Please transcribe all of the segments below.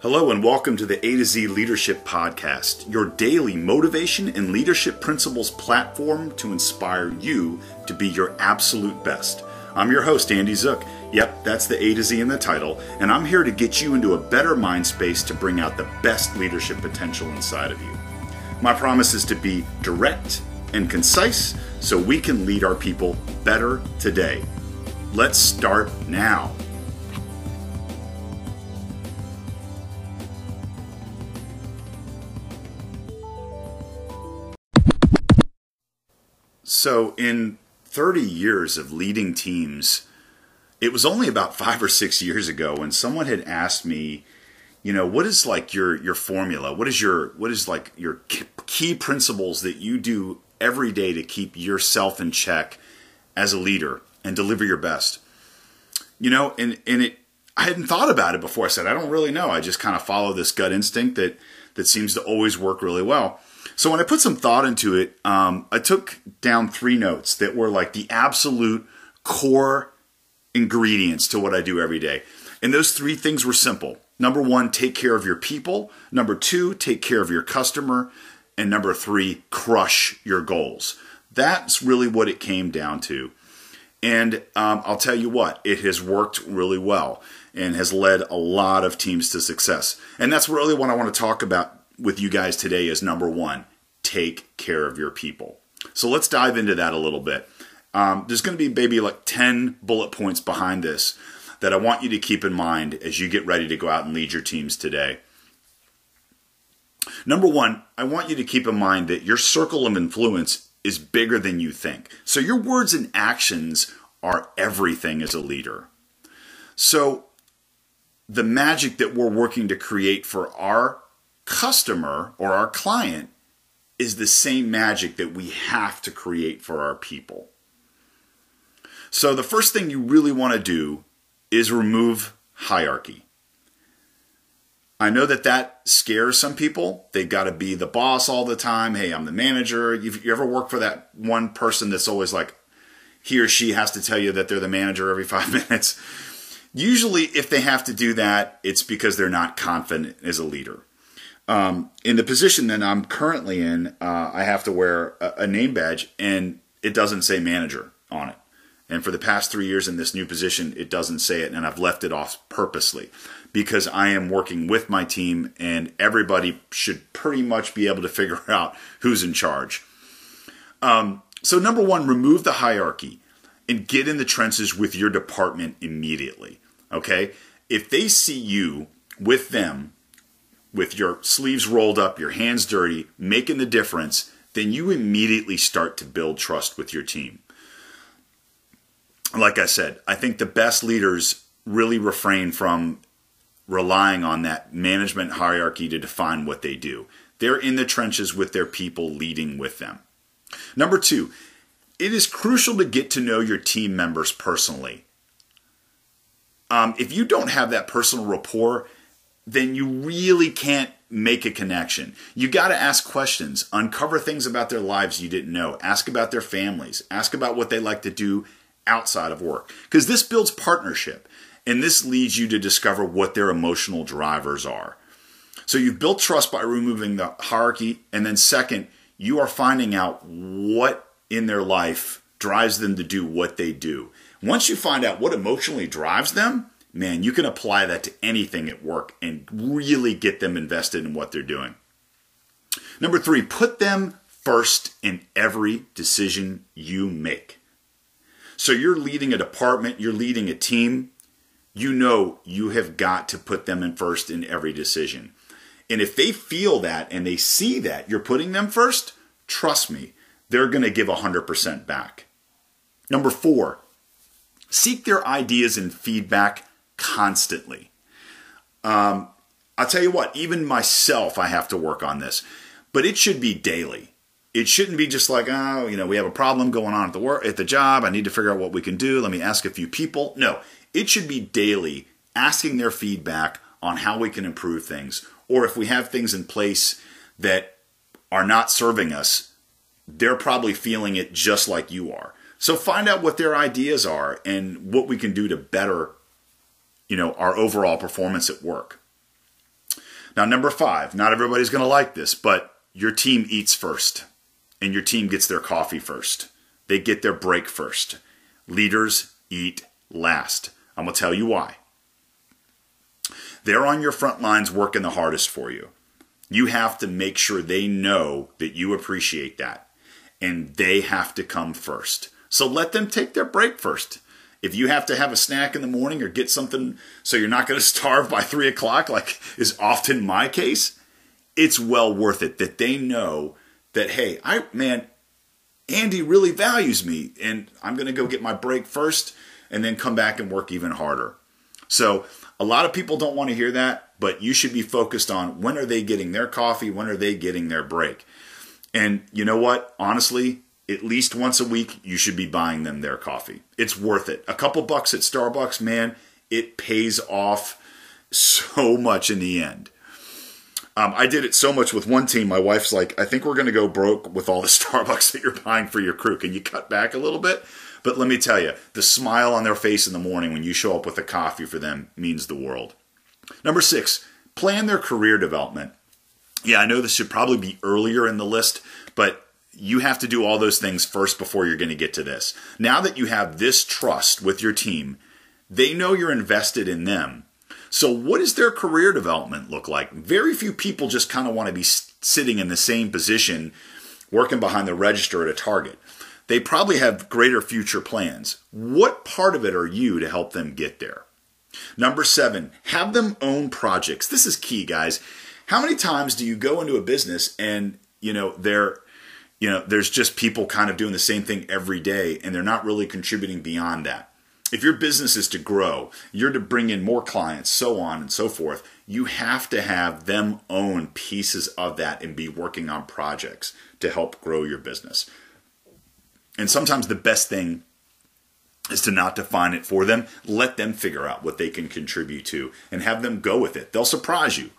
Hello, and welcome to the A to Z Leadership Podcast, your daily motivation and leadership principles platform to inspire you to be your absolute best. I'm your host, Andy Zook. Yep, that's the A to Z in the title, and I'm here to get you into a better mind space to bring out the best leadership potential inside of you. My promise is to be direct and concise so we can lead our people better today. Let's start now. So, in 30 years of leading teams, it was only about five or six years ago when someone had asked me, you know, what is like your your formula? What is your what is like your key principles that you do every day to keep yourself in check as a leader and deliver your best? You know, and and it I hadn't thought about it before. I said I don't really know. I just kind of follow this gut instinct that that seems to always work really well. So when I put some thought into it, um, I took down three notes that were like the absolute core ingredients to what I do every day. And those three things were simple. Number one, take care of your people. Number two, take care of your customer. And number three, crush your goals. That's really what it came down to. And um, I'll tell you what, it has worked really well and has led a lot of teams to success. And that's really what I want to talk about with you guys today is number one, take care of your people. So let's dive into that a little bit. Um, there's going to be maybe like 10 bullet points behind this that I want you to keep in mind as you get ready to go out and lead your teams today. Number one, I want you to keep in mind that your circle of influence is bigger than you think. So your words and actions are everything as a leader. So the magic that we're working to create for our customer or our client is the same magic that we have to create for our people. So, the first thing you really want to do is remove hierarchy. I know that that scares some people. They've got to be the boss all the time. Hey, I'm the manager. You've, you ever work for that one person that's always like, he or she has to tell you that they're the manager every five minutes? Usually, if they have to do that, it's because they're not confident as a leader. Um, in the position that I'm currently in, uh, I have to wear a, a, name badge, and it doesn't say manager on it. And for the past three years in this new position, it doesn't say it, and I've left it off purposely because I am working with my team, and everybody should pretty much be able to figure out who's in charge. Um, so, number one, remove the hierarchy and get in the trenches with your department immediately. Okay? If they see you with them with your sleeves rolled up, your hands dirty, making the difference, then you immediately start to build trust with your team. Like I said, I think the best leaders really refrain from relying on that management hierarchy to define what they do. They're in the trenches with their people, leading with them. Number two, it is crucial to get to know your team members personally. Um, if you don't have that personal rapport, then you really can't make a connection. You got to ask questions, uncover things about their lives you didn't know, ask about their families, ask about what they like to do outside of work. Because this builds partnership and this leads you to discover what their emotional drivers are. So you've built trust by removing the hierarchy. And then, second, you are finding out what in their life drives them to do what they do. Once you find out what emotionally drives them, man, you can apply that to anything at work and really get them invested in what they're doing. Number three, put them first in every decision you make. So you're leading a department, you're leading a team, you know you have got to put them in first in every decision. And if they feel that and they see that you're putting them first, trust me, they're going to give 100% back. Number four, seek their ideas and feedback constantly. Um, I'll tell you what, even myself, I have to work on this, but it should be daily. It shouldn't be just like, oh, you know, we have a problem going on at the work, at the job. I need to figure out what we can do. Let me ask a few people. No, it should be daily, asking their feedback on how we can improve things, or if we have things in place that are not serving us, they're probably feeling it just like you are. So find out what their ideas are and what we can do to better you know, our overall performance at work. Now, number five, not everybody's going to like this, but your team eats first and your team gets their coffee first. They get their break first. Leaders eat last. I'm going to tell you why. They're on your front lines working the hardest for you. You have to make sure they know that you appreciate that and they have to come first. So let them take their break first. If you have to have a snack in the morning or get something so you're not going to starve by three o'clock, like is often my case, it's well worth it that they know that, hey, I, man, Andy really values me and I'm going to go get my break first and then come back and work even harder. So a lot of people don't want to hear that, but you should be focused on when are they getting their coffee, when are they getting their break. And you know what? Honestly, at least once a week, you should be buying them their coffee. It's worth it. A couple bucks at Starbucks, man, it pays off so much in the end. Um, I did it so much with one team. My wife's like, I think we're going to go broke with all the Starbucks that you're buying for your crew. Can you cut back a little bit? But let me tell you, the smile on their face in the morning when you show up with a coffee for them means the world. Number six, plan their career development. Yeah, I know this should probably be earlier in the list, but you have to do all those things first before you're going to get to this. Now that you have this trust with your team, they know you're invested in them. So, what does their career development look like? Very few people just kind of want to be sitting in the same position working behind the register at a Target. They probably have greater future plans. What part of it are you to help them get there? Number seven, have them own projects. This is key, guys. How many times do you go into a business and you know they're you know there's just people kind of doing the same thing every day and they're not really contributing beyond that. If your business is to grow you're to bring in more clients so on and so forth you have to have them own pieces of that and be working on projects to help grow your business. And sometimes the best thing is to not define it for them. Let them figure out what they can contribute to and have them go with it. They'll surprise you.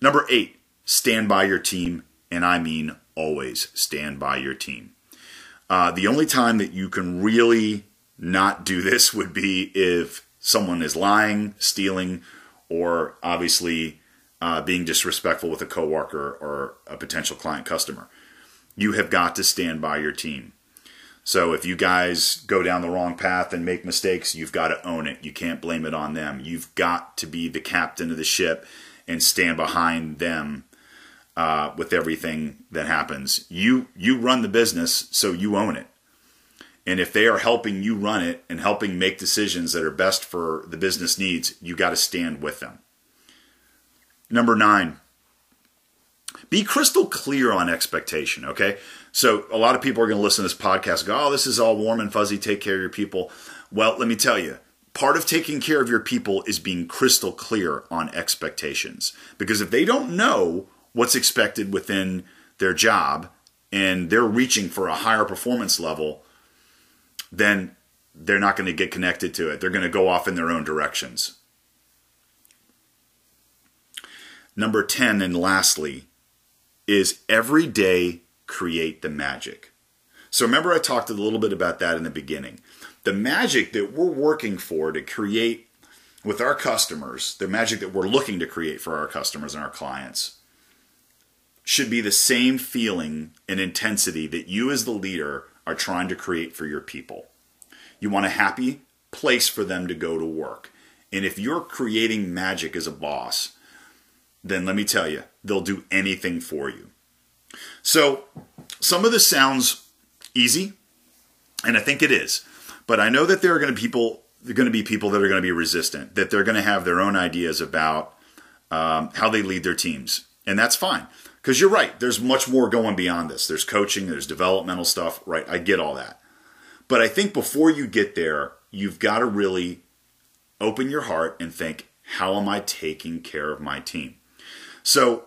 Number eight stand by your team and i mean always stand by your team. Uh, the only time that you can really not do this would be if someone is lying, stealing, or obviously uh, being disrespectful with a coworker or a potential client customer. You have got to stand by your team. So if you guys go down the wrong path and make mistakes, you've got to own it. You can't blame it on them. You've got to be the captain of the ship and stand behind them uh, with everything that happens. You you run the business, so you own it. And if they are helping you run it and helping make decisions that are best for the business needs, you got to stand with them. Number nine, be crystal clear on expectation. Okay, so a lot of people are going to listen to this podcast and go, "Oh, this is all warm and fuzzy. Take care of your people." Well, let me tell you, part of taking care of your people is being crystal clear on expectations. Because if they don't know what's expected within their job and they're reaching for a higher performance level, then they're not going to get connected to it. They're going to go off in their own directions. Number 10, and lastly, is every day create the magic. So remember, I talked a little bit about that in the beginning. The magic that we're working for to create with our customers, the magic that we're looking to create for our customers and our clients, should be the same feeling and intensity that you as the leader are trying to create for your people. You want a happy place for them to go to work. And if you're creating magic as a boss, then let me tell you, they'll do anything for you. So, some of this sounds easy, and I think it is. But I know that there are going to be people, going to be people that are going to be resistant, that they're going to have their own ideas about um, how they lead their teams, and that's fine. Because you're right, there's much more going beyond this. There's coaching, there's developmental stuff, right? I get all that. But I think before you get there, you've got to really open your heart and think, how am I taking care of my team? So,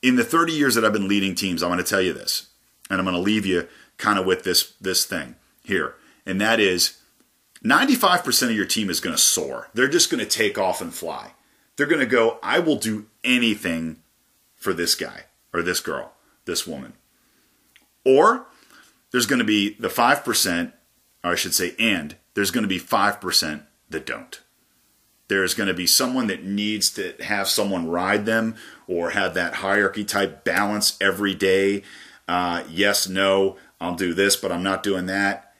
in the 30 years that I've been leading teams, I'm going to tell you this, and I'm going to leave you kind of with this this thing here, and that is 95% of your team is going to soar. They're just going to take off and fly. They're going to go, I will do anything for this guy or this girl, this woman. Or there's going to be the 5%, or I should say, and there's going to be 5% that don't. There's going to be someone that needs to have someone ride them or have that hierarchy type balance every day. Uh, yes, no, I'll do this, but I'm not doing that.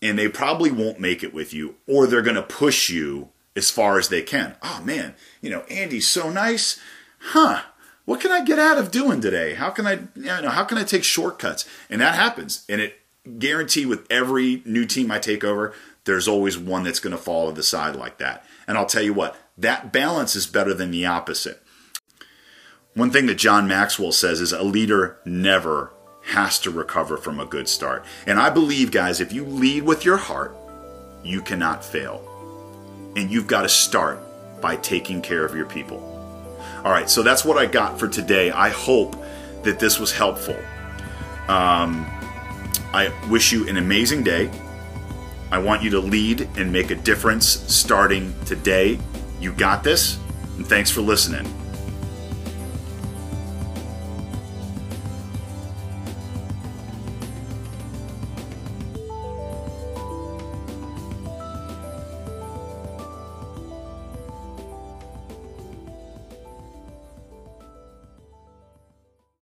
And they probably won't make it with you, or they're going to push you as far as they can. Oh man, you know, Andy's so nice. Huh. What can I get out of doing today? How can I, you know, how can I take shortcuts? And that happens. And it guarantee with every new team I take over, there's always one that's going to fall to the side like that. And I'll tell you what, that balance is better than the opposite. One thing that John Maxwell says is a leader never has to recover from a good start. And I believe, guys, if you lead with your heart, you cannot fail. And you've got to start by taking care of your people. All right, so that's what I got for today. I hope that this was helpful. Um, I wish you an amazing day. I want you to lead and make a difference starting today. You got this, and thanks for listening.